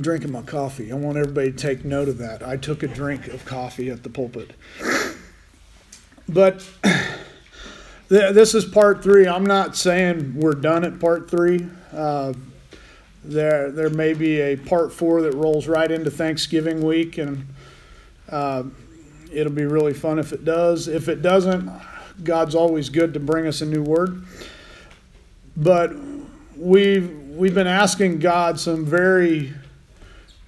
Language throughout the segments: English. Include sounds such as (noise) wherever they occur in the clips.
Drinking my coffee. I want everybody to take note of that. I took a drink of coffee at the pulpit. But (clears throat) this is part three. I'm not saying we're done at part three. Uh, there, there may be a part four that rolls right into Thanksgiving week, and uh, it'll be really fun if it does. If it doesn't, God's always good to bring us a new word. But we've we've been asking God some very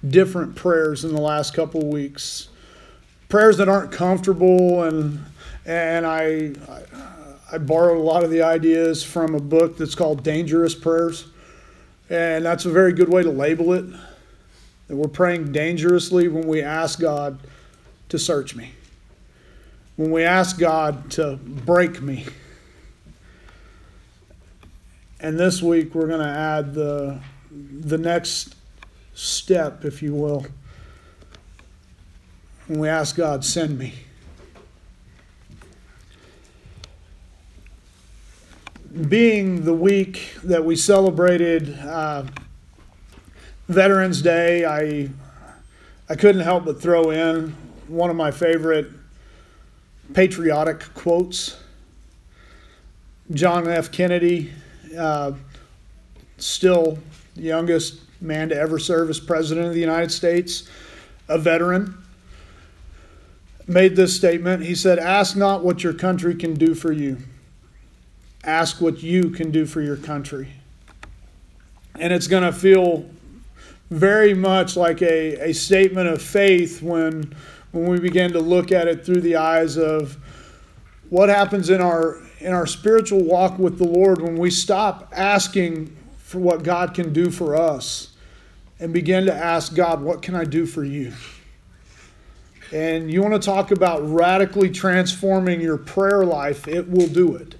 different prayers in the last couple weeks, prayers that aren't comfortable, and and I I borrowed a lot of the ideas from a book that's called Dangerous Prayers and that's a very good way to label it. That we're praying dangerously when we ask God to search me, when we ask God to break me. And this week we're going to add the, the next step, if you will. When we ask God, send me. being the week that we celebrated uh, Veterans Day, I I couldn't help but throw in one of my favorite patriotic quotes. John F. Kennedy, uh, still youngest man to ever serve as president of the United States, a veteran, made this statement. He said, Ask not what your country can do for you ask what you can do for your country. And it's going to feel very much like a, a statement of faith when, when we begin to look at it through the eyes of what happens in our, in our spiritual walk with the Lord when we stop asking for what God can do for us and begin to ask God, What can I do for you? And you want to talk about radically transforming your prayer life, it will do it.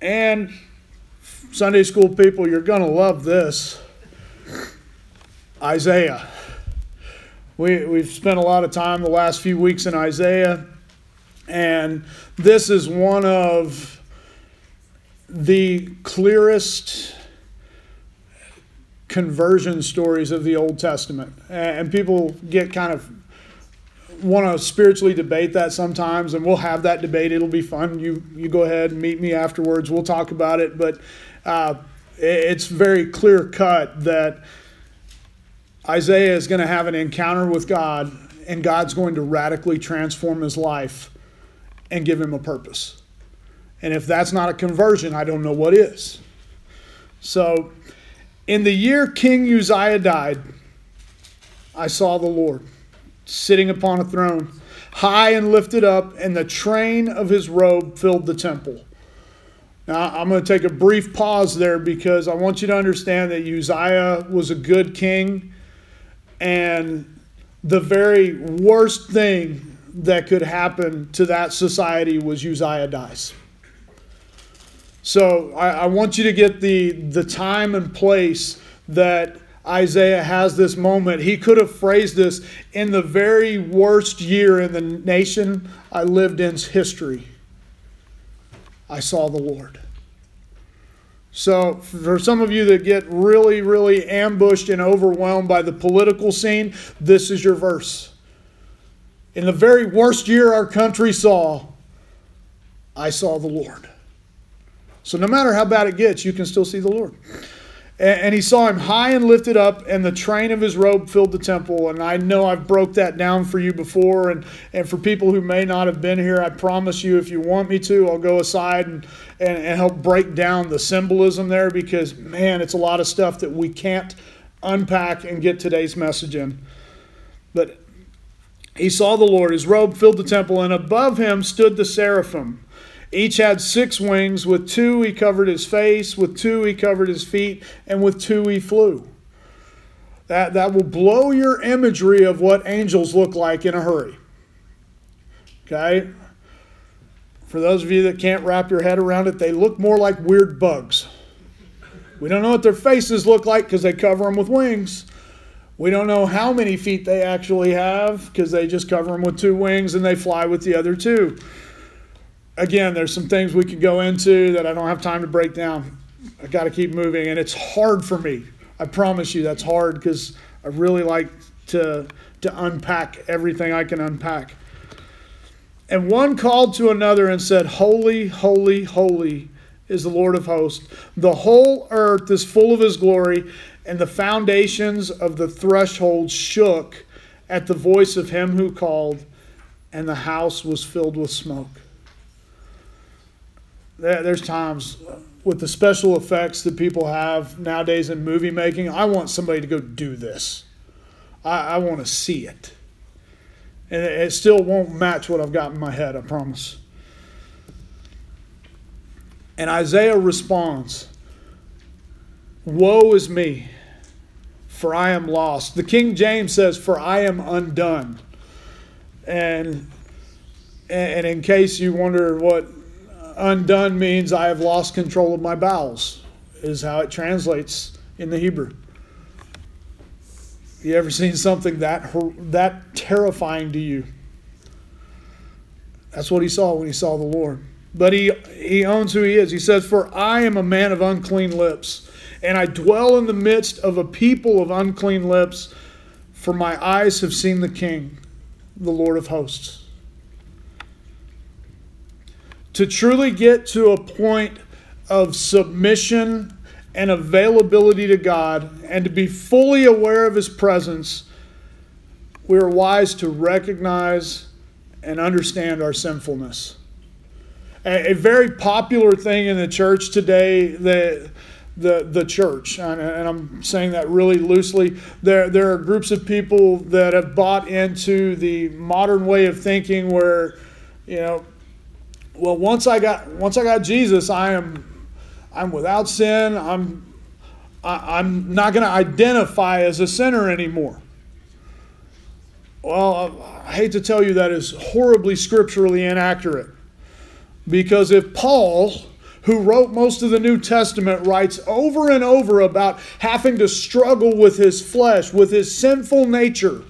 And Sunday school people, you're going to love this. Isaiah. We, we've spent a lot of time the last few weeks in Isaiah, and this is one of the clearest conversion stories of the Old Testament. And people get kind of want to spiritually debate that sometimes, and we'll have that debate. It'll be fun. You you go ahead and meet me afterwards. We'll talk about it. But uh, it's very clear cut that Isaiah is going to have an encounter with God, and God's going to radically transform his life and give him a purpose. And if that's not a conversion, I don't know what is. So, in the year King Uzziah died, I saw the Lord sitting upon a throne, high and lifted up, and the train of his robe filled the temple. Now, I'm going to take a brief pause there because I want you to understand that Uzziah was a good king, and the very worst thing that could happen to that society was Uzziah dies. So I, I want you to get the, the time and place that Isaiah has this moment. He could have phrased this in the very worst year in the nation I lived in's history. I saw the Lord. So, for some of you that get really, really ambushed and overwhelmed by the political scene, this is your verse. In the very worst year our country saw, I saw the Lord. So, no matter how bad it gets, you can still see the Lord. And he saw him high and lifted up, and the train of his robe filled the temple. And I know I've broke that down for you before. And, and for people who may not have been here, I promise you, if you want me to, I'll go aside and, and, and help break down the symbolism there because, man, it's a lot of stuff that we can't unpack and get today's message in. But he saw the Lord. His robe filled the temple, and above him stood the seraphim. Each had six wings. With two he covered his face, with two he covered his feet, and with two he flew. That, that will blow your imagery of what angels look like in a hurry. Okay? For those of you that can't wrap your head around it, they look more like weird bugs. We don't know what their faces look like because they cover them with wings. We don't know how many feet they actually have because they just cover them with two wings and they fly with the other two again, there's some things we could go into that I don't have time to break down. I got to keep moving, and it's hard for me. I promise you that's hard because I really like to, to unpack everything I can unpack. And one called to another and said, Holy, holy, holy is the Lord of hosts. The whole earth is full of his glory, and the foundations of the threshold shook at the voice of him who called, and the house was filled with smoke. There's times with the special effects that people have nowadays in movie making, I want somebody to go do this. I, I want to see it. And it still won't match what I've got in my head, I promise. And Isaiah responds Woe is me, for I am lost. The King James says, For I am undone. And, and in case you wonder what undone means I have lost control of my bowels, is how it translates in the Hebrew. You ever seen something that that terrifying to you? That's what he saw when he saw the Lord. But he he owns who he is. He says, "For I am a man of unclean lips, and I dwell in the midst of a people of unclean lips, for my eyes have seen the King, the Lord of hosts." To truly get to a point of submission and availability to God and to be fully aware of His presence, we are wise to recognize and understand our sinfulness. A, a very popular thing in the church today that the, the church, and, and I'm saying that really loosely. There, there are groups of people that have bought into the modern way of thinking where, you know, well, once I got once I got Jesus, I am I'm without sin. I'm I, I'm not going to identify as a sinner anymore. Well, I hate to tell you that is horribly scripturally inaccurate. Because if Paul, who wrote most of the New Testament, writes over and over about having to struggle with his flesh, with his sinful nature,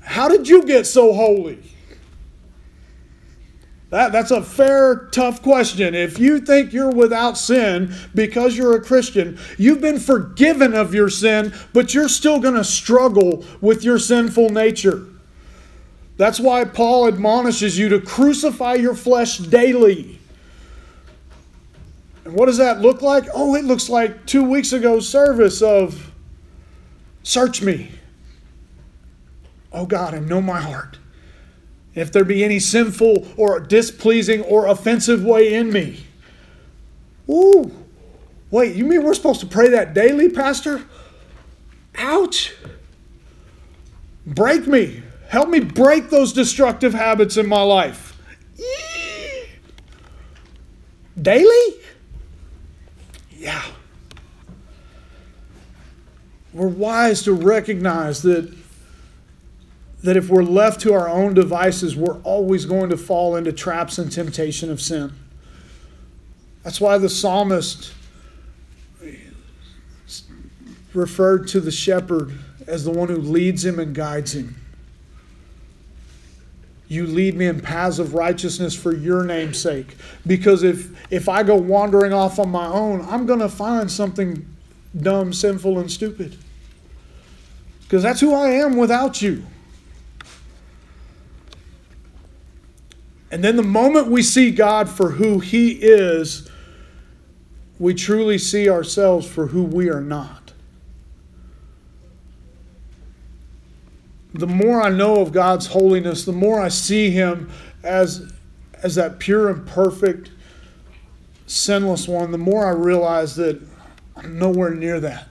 how did you get so holy? That, that's a fair, tough question. If you think you're without sin because you're a Christian, you've been forgiven of your sin, but you're still going to struggle with your sinful nature. That's why Paul admonishes you to crucify your flesh daily. And what does that look like? Oh, it looks like two weeks ago's service of search me. Oh God, and know my heart if there be any sinful or displeasing or offensive way in me. Ooh, wait, you mean we're supposed to pray that daily, Pastor? Ouch. Break me. Help me break those destructive habits in my life. Daily? Yeah. We're wise to recognize that that if we're left to our own devices, we're always going to fall into traps and temptation of sin. That's why the psalmist referred to the shepherd as the one who leads him and guides him. You lead me in paths of righteousness for your name's sake. Because if, if I go wandering off on my own, I'm going to find something dumb, sinful, and stupid. Because that's who I am without you. And then the moment we see God for who He is, we truly see ourselves for who we are not. The more I know of God's holiness, the more I see Him as, as that pure and perfect, sinless one, the more I realize that I'm nowhere near that.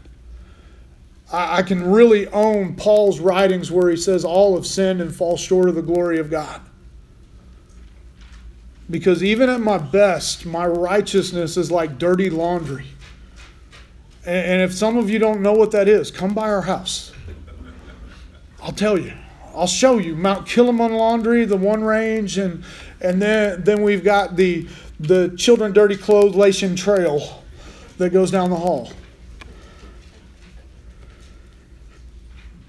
I, I can really own Paul's writings where he says, All have sinned and fall short of the glory of God. Because even at my best, my righteousness is like dirty laundry. And if some of you don't know what that is, come by our house. I'll tell you. I'll show you Mount Kilimon Laundry, the one range, and and then then we've got the the children dirty clothes lation trail that goes down the hall.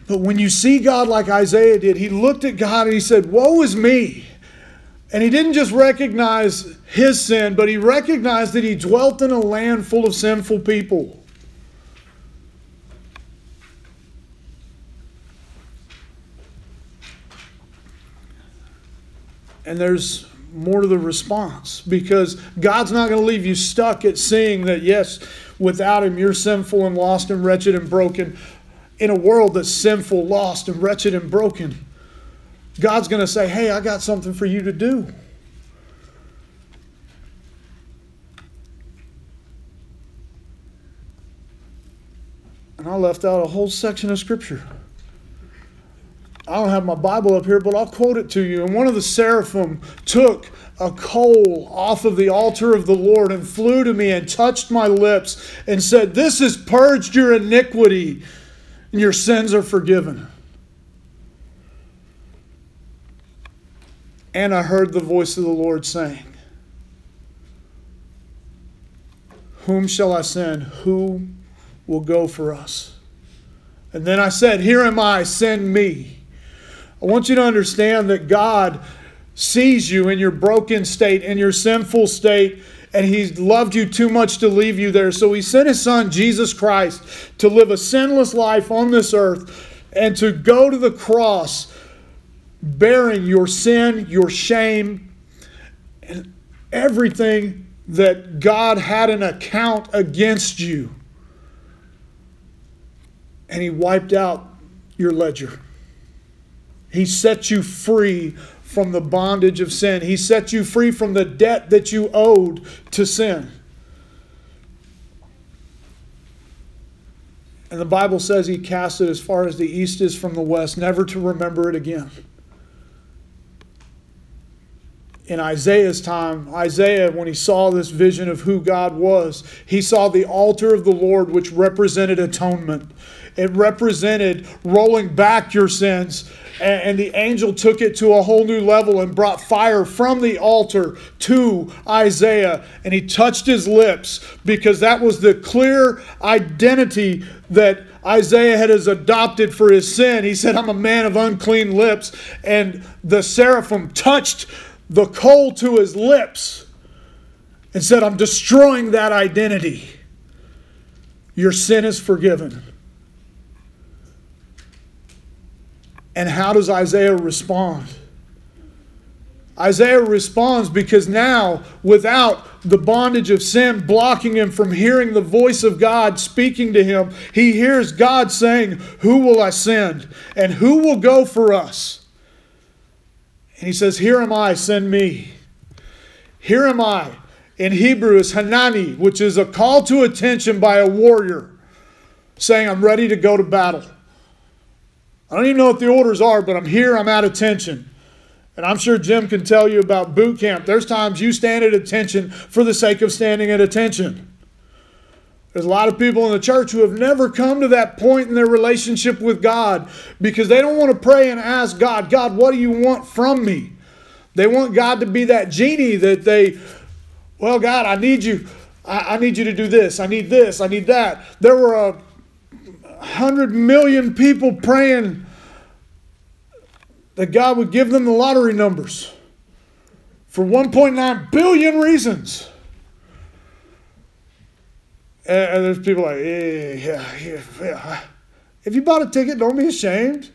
But when you see God like Isaiah did, he looked at God and he said, Woe is me. And he didn't just recognize his sin, but he recognized that he dwelt in a land full of sinful people. And there's more to the response because God's not going to leave you stuck at seeing that, yes, without Him, you're sinful and lost and wretched and broken in a world that's sinful, lost, and wretched and broken. God's going to say, Hey, I got something for you to do. And I left out a whole section of Scripture. I don't have my Bible up here, but I'll quote it to you. And one of the seraphim took a coal off of the altar of the Lord and flew to me and touched my lips and said, This has purged your iniquity, and your sins are forgiven. And I heard the voice of the Lord saying, Whom shall I send? Who will go for us? And then I said, Here am I, send me. I want you to understand that God sees you in your broken state, in your sinful state, and He's loved you too much to leave you there. So He sent His Son, Jesus Christ, to live a sinless life on this earth and to go to the cross bearing your sin, your shame, and everything that God had an account against you. And He wiped out your ledger. He set you free from the bondage of sin. He set you free from the debt that you owed to sin. And the Bible says he cast it as far as the east is from the west, never to remember it again. In Isaiah's time, Isaiah, when he saw this vision of who God was, he saw the altar of the Lord, which represented atonement. It represented rolling back your sins and, the angel took it to a whole new level and brought fire from the altar to Isaiah. And he touched his lips because that was the clear identity that Isaiah had adopted for his sin. He said, I'm a man of unclean lips. And the seraphim touched the coal to his lips and said, I'm destroying that identity. Your sin is forgiven. And how does Isaiah respond? Isaiah responds because now, without the bondage of sin blocking him from hearing the voice of God speaking to him, he hears God saying, Who will I send? And who will go for us? And he says, Here am I, send me. Here am I. In Hebrew is Hanani, which is a call to attention by a warrior saying, I'm ready to go to battle. I don't even know what the orders are, but I'm here, I'm at attention. And I'm sure Jim can tell you about boot camp. There's times you stand at attention for the sake of standing at attention. There's a lot of people in the church who have never come to that point in their relationship with God because they don't want to pray and ask God, God, what do you want from me? They want God to be that genie that they, well, God, I need you. I, I need you to do this. I need this. I need that. There were a 100 million people praying that God would give them the lottery numbers for 1.9 billion reasons. And, there's people like, yeah, yeah, yeah, yeah. If you bought a ticket, don't be ashamed.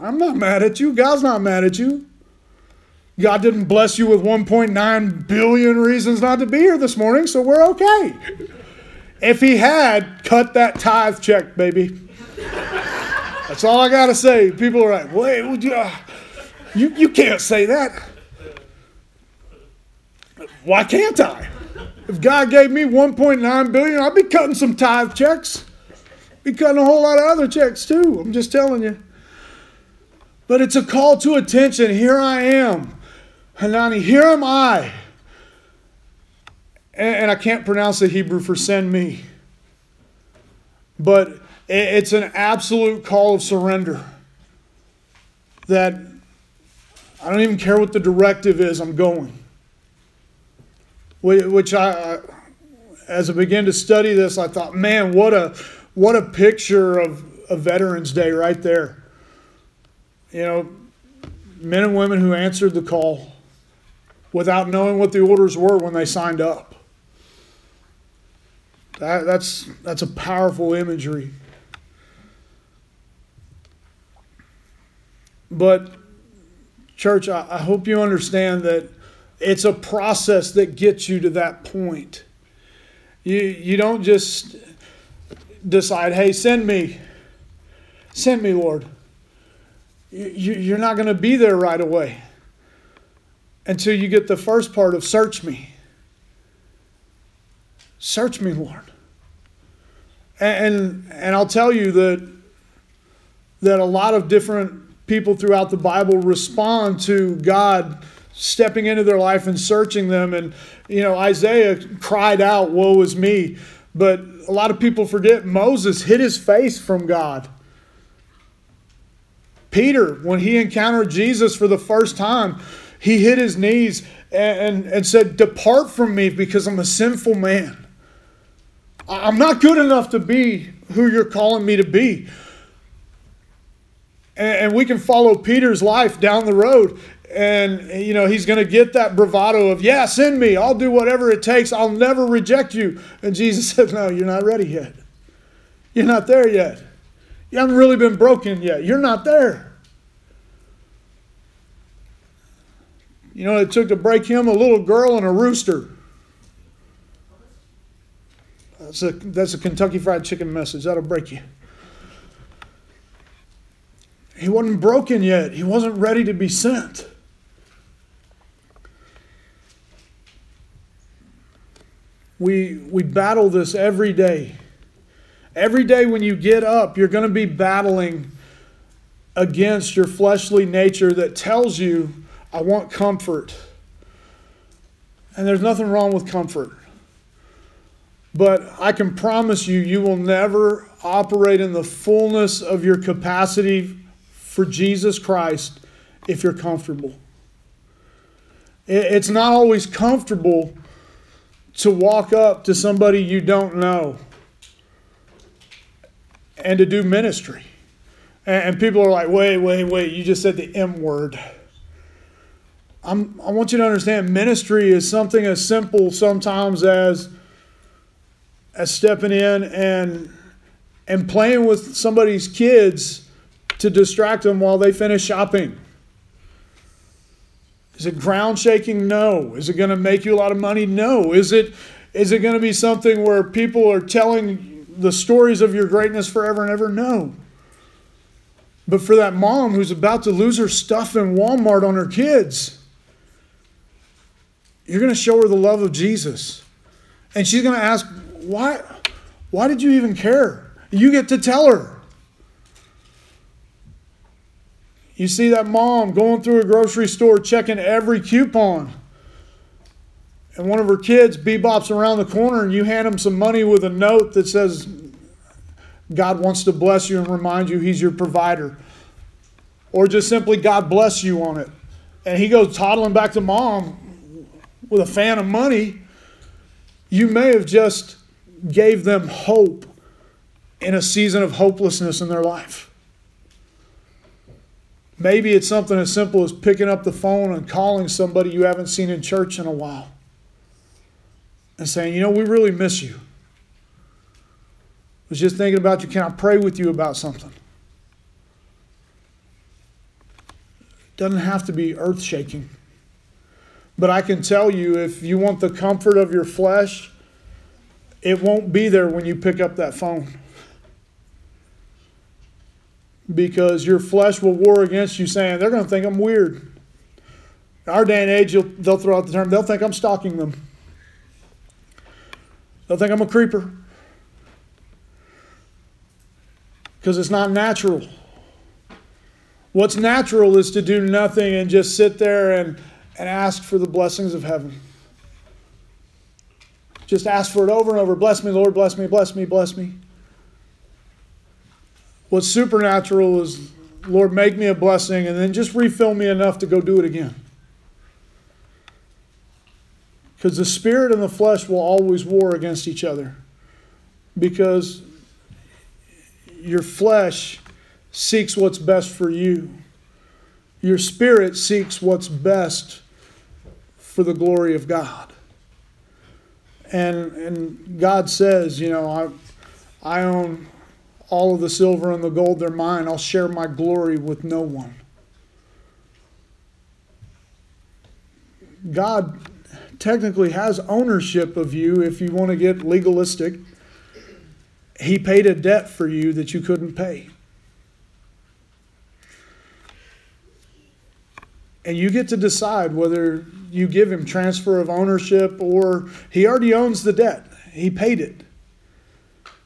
I'm not mad at you. God's not mad at you. God didn't bless you with 1.9 billion reasons not to be here this morning, so we're okay. If he had, cut that tithe check, baby. That's all I got to say. People are like, wait, you, uh, you, you can't say that. Why can't I? If God gave me 1.9 billion, I'd be cutting some tithe checks. Be cutting a whole lot of other checks too. I'm just telling you. But it's a call to attention. Here I am. Hanani, here am I and, I can't pronounce the Hebrew for send me, but it's an absolute call of surrender. That I don't even care what the directive is, I'm going. Which I, as I began to study this, I thought, man, what a what a picture of a Veterans Day right there. You know, men and women who answered the call without knowing what the orders were when they signed up. That, that's, that's a powerful imagery. But Church, I, I hope you understand that it's a process that gets you to that point. You, you don't just decide, hey, send me. Send me, Lord. You, you're not going to be there right away until you get the first part of search me. Search me, Lord. And, and, I'll tell you that, that a lot of different people throughout the Bible respond to God stepping into their life and searching them. And, you know, Isaiah cried out, Woe is me. But a lot of people forget Moses hid his face from God. Peter, when he encountered Jesus for the first time, he hit his knees and, and said, Depart from me because I'm a sinful man. I'm not good enough to be who you're calling me to be. And, and we can follow Peter's life down the road and you know he's going to get that bravado of yeah send me. I'll do whatever it takes. I'll never reject you. And jesus (laughs) said no you're not ready yet. You're not there yet. You haven't really been broken yet. You're not there. You know it took to break him a little girl and a rooster. That's a, that's a kentucky fried chicken message. That'll break you. He wasn't broken yet. He wasn't ready to be sent We, we battle this every day. Every day when you get up, you're going to be battling against your fleshly nature that tells you, I want comfort. And there's nothing wrong with comfort. But I can promise you, you will never operate in the fullness of your capacity for Jesus Christ if you're comfortable. It's not always comfortable to walk up to somebody you don't know and to do ministry. And people are like, wait, wait, wait, you just said the M word. I'm, I want you to understand ministry is something as simple sometimes as, as stepping in and, and playing with somebody's kids to distract them while they finish shopping. Is it ground shaking? No. Is it going to make you a lot of money? No. Is it is it going to be something where people are telling the stories of your greatness forever and ever? No. But for that mom who's about to lose her stuff in Walmart on her kids, you're going to show her the love of Jesus. And she's going to ask, "Why why did you even care?" You get to tell her. You see that mom going through a grocery store checking every coupon. And one of her kids bebops around the corner, and you hand him some money with a note that says, God wants to bless you and remind you he's your provider. Or just simply, God bless you on it. And he goes toddling back to mom with a fan of money. You may have just gave them hope in a season of hopelessness in their life. Maybe it's something as simple as picking up the phone and calling somebody you haven't seen in church in a while and saying, You know, we really miss you. I was just thinking about you. Can I pray with you about something? It doesn't have to be earth shaking. But I can tell you if you want the comfort of your flesh, it won't be there when you pick up that phone because your flesh will war against you, saying they're going to think I'm weird. In our day and age, they'll throw out the term, they'll think I'm stalking them. They'll think I'm a creeper. Because it's not natural. What's natural is to do nothing and just sit there and, and ask for the blessings of heaven. Just ask for it over and over. Bless me, Lord, bless me, bless me, bless me. What's supernatural is, Lord, make me a blessing and then just refill me enough to go do it again. Because the spirit and the flesh will always war against each other. Because your flesh seeks what's best for you, your spirit seeks what's best for the glory of God. And, and God says, you know, I, I own all of the silver and the gold, they're mine. I'll share my glory with no one. God technically has ownership of you if you want to get legalistic. He paid a debt for you that you couldn't pay. And you get to decide whether you give him transfer of ownership or he already owns the debt. He paid it.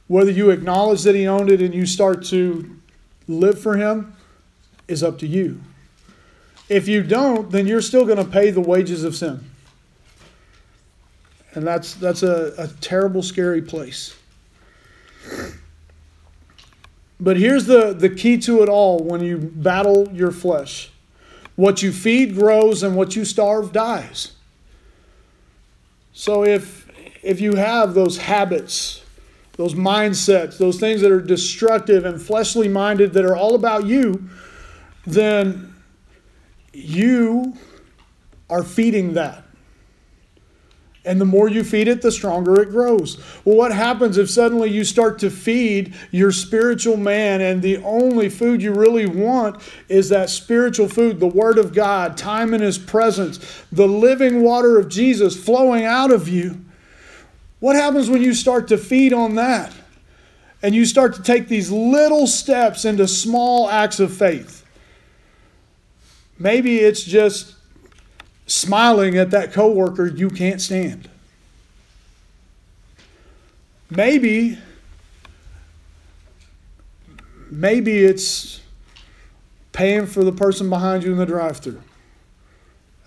Whether you acknowledge that he owned it and you start to live for him is up to you. If you don't, then you're still going to pay the wages of sin. And that's, that's a, a terrible, scary place. But here's the, the key to it all when you battle your flesh what you feed grows, and what you starve dies. So if, if you have those habits, those mindsets, those things that are destructive and fleshly minded that are all about you, then you are feeding that. And the more you feed it, the stronger it grows. Well, what happens if suddenly you start to feed your spiritual man and the only food you really want is that spiritual food, the Word of God, time in His presence, the living water of Jesus flowing out of you? What happens when you start to feed on that? And you start to take these little steps into small acts of faith. Maybe it's just smiling at that coworker you can't stand. Maybe maybe it's paying for the person behind you in the drive-through.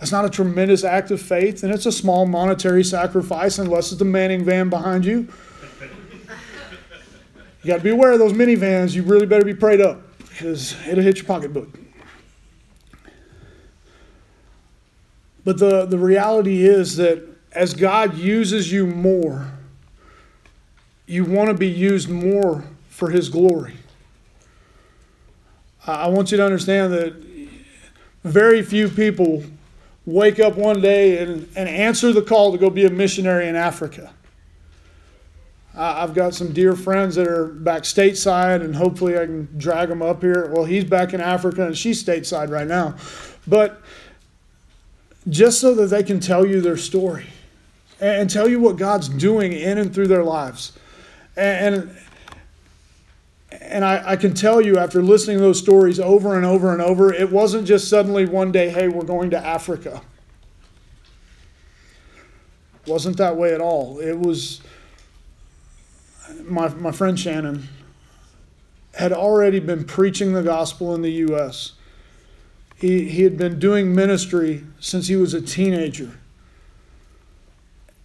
That's not a tremendous act of faith, and it's a small monetary sacrifice unless it's the Manning van behind you. You got to be aware of those minivans. You really better be prayed up because it'll hit your pocketbook. But the, the reality is that as God uses you more, you want to be used more for His glory. I want you to understand that very few people wake up one day and, and answer the call to go be a missionary in Africa. I've got some dear friends that are back stateside, and hopefully I can drag them up here. Well, he's back in Africa, and she's stateside right now. But just so that they can tell you their story and tell you what God's doing in and through their lives. And, and I, I, can tell you after listening to those stories over and over and over, it wasn't just suddenly one day, hey, we're going to Africa. It wasn't that way at all. It was my, my friend Shannon had already been preaching the gospel in the U.S. He, he had been doing ministry since he was a teenager.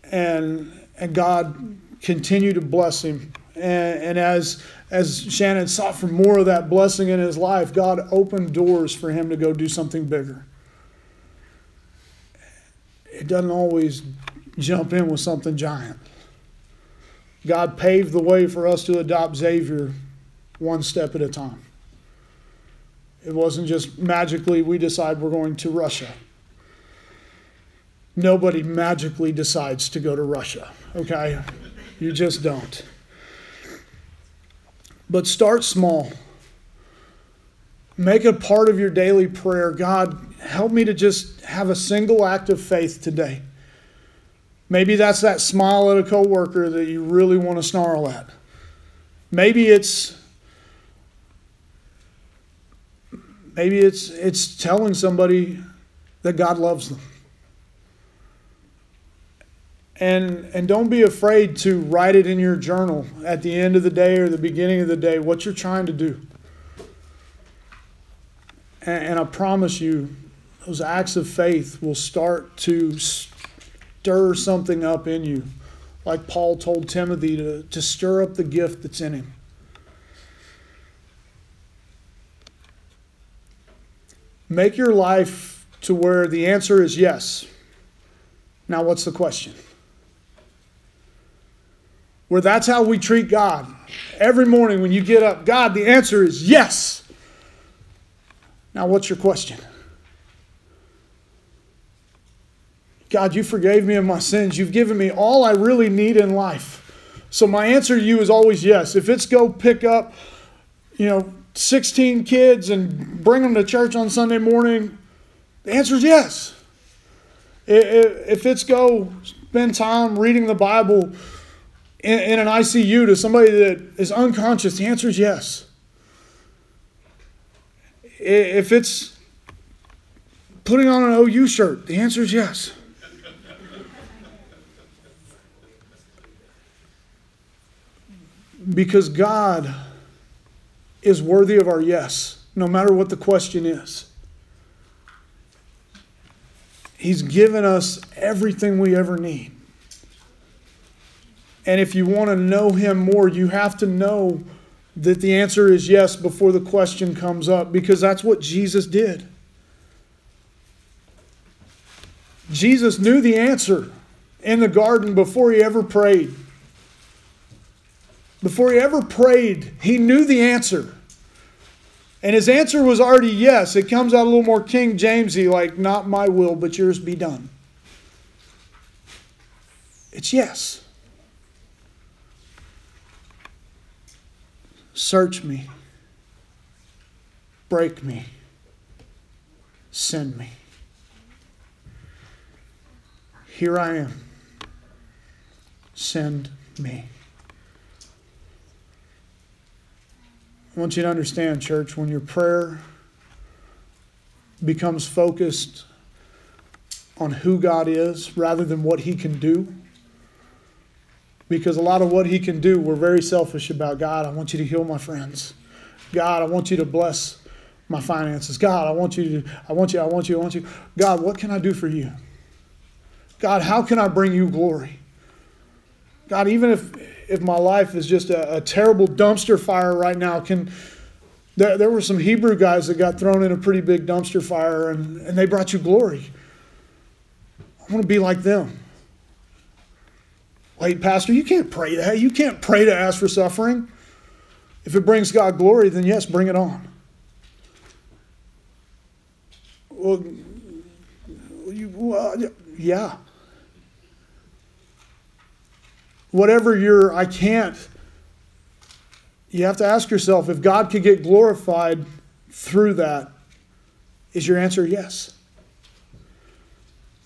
And, and God continued to bless him. And, and as, as Shannon sought for more of that blessing in his life, God opened doors for him to go do something bigger. It doesn't always jump in with something giant. God paved the way for us to adopt Xavier one step at a time. It wasn't just magically we decide we're going to Russia. Nobody magically decides to go to Russia, okay? You just don't. But start small. Make a part of your daily prayer God, help me to just have a single act of faith today. Maybe that's that smile at a coworker that you really want to snarl at. Maybe it's Maybe it's, it's telling somebody that God loves them. And, and don't be afraid to write it in your journal at the end of the day or the beginning of the day what you're trying to do. And, and I promise you, those acts of faith will start to stir something up in you, like Paul told Timothy to, to stir up the gift that's in him. Make your life to where the answer is yes. Now, what's the question? Where that's how we treat God. Every morning when you get up, God, the answer is yes. Now, what's your question? God, you forgave me of my sins. You've given me all I really need in life. So my answer to you is always yes. If it's go pick up, you know, 16 kids and bring them to church on Sunday morning? The answer is yes. If it's go spend time reading the Bible in, an ICU to somebody that is unconscious, the answer is yes. If it's putting on an OU shirt, the answer is yes. Because God is worthy of our yes, no matter what the question is. He's given us everything we ever need. And if you want to know Him more, you have to know that the answer is yes before the question comes up, because that's what Jesus did. Jesus knew the answer in the garden before he ever prayed. Before he ever prayed, he knew the answer. And his answer was already yes. It comes out a little more King Jamesy, like, not my will, but yours be done. It's yes. Search me, break me, send me. Here I am. Send me. I want you to understand, church, when your prayer becomes focused on who God is rather than what He can do, because a lot of what He can do, we're very selfish about. God, I want you to heal my friends. God, I want you to bless my finances. God, I want you to, I want you, I want you, I want you. God, what can I do for you? God, how can I bring you glory? God, even if if my life is just a, a terrible dumpster fire right now, can there, there were some Hebrew guys that got thrown in a pretty big dumpster fire and, and they brought you glory. I want to be like them. Wait, Pastor, you can't pray that. You can't pray to ask for suffering. If it brings God glory, then yes, bring it on. Well, you, well yeah. whatever your I can't, you have to ask yourself if God could get glorified through that, is your answer yes?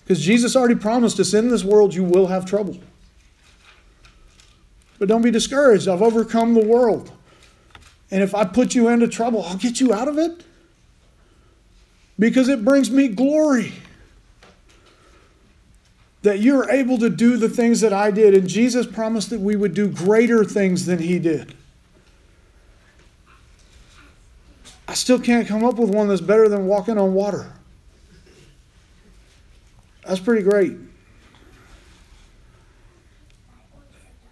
Because Jesus already promised us in this world you will have trouble. But don't be discouraged. I've overcome the world. And if I put you into trouble, I'll get you out of it because it brings me glory that you're able to do the things that I did. And Jesus promised that we would do greater things than he did. I still can't come up with one that's better than walking on water. That's pretty great.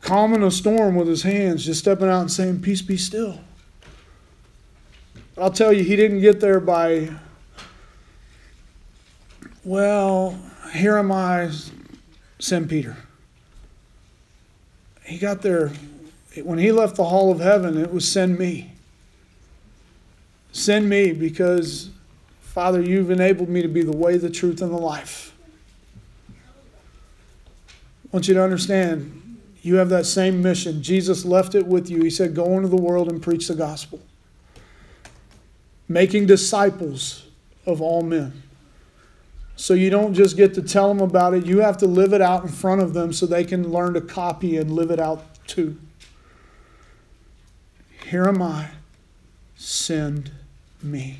Calming a storm with his hands, just stepping out and saying, Peace be still. I'll tell you, he didn't get there by, well, here am I send Peter. He got there, when he left the hall of heaven, it was send me. Send me because, Father, you've enabled me to be the way, the truth, and the life. I want you to understand you have that same mission. Jesus left it with you. He said, Go into the world and preach the gospel, making disciples of all men. So you don't just get to tell them about it, you have to live it out in front of them so they can learn to copy and live it out too. Here am I, send me.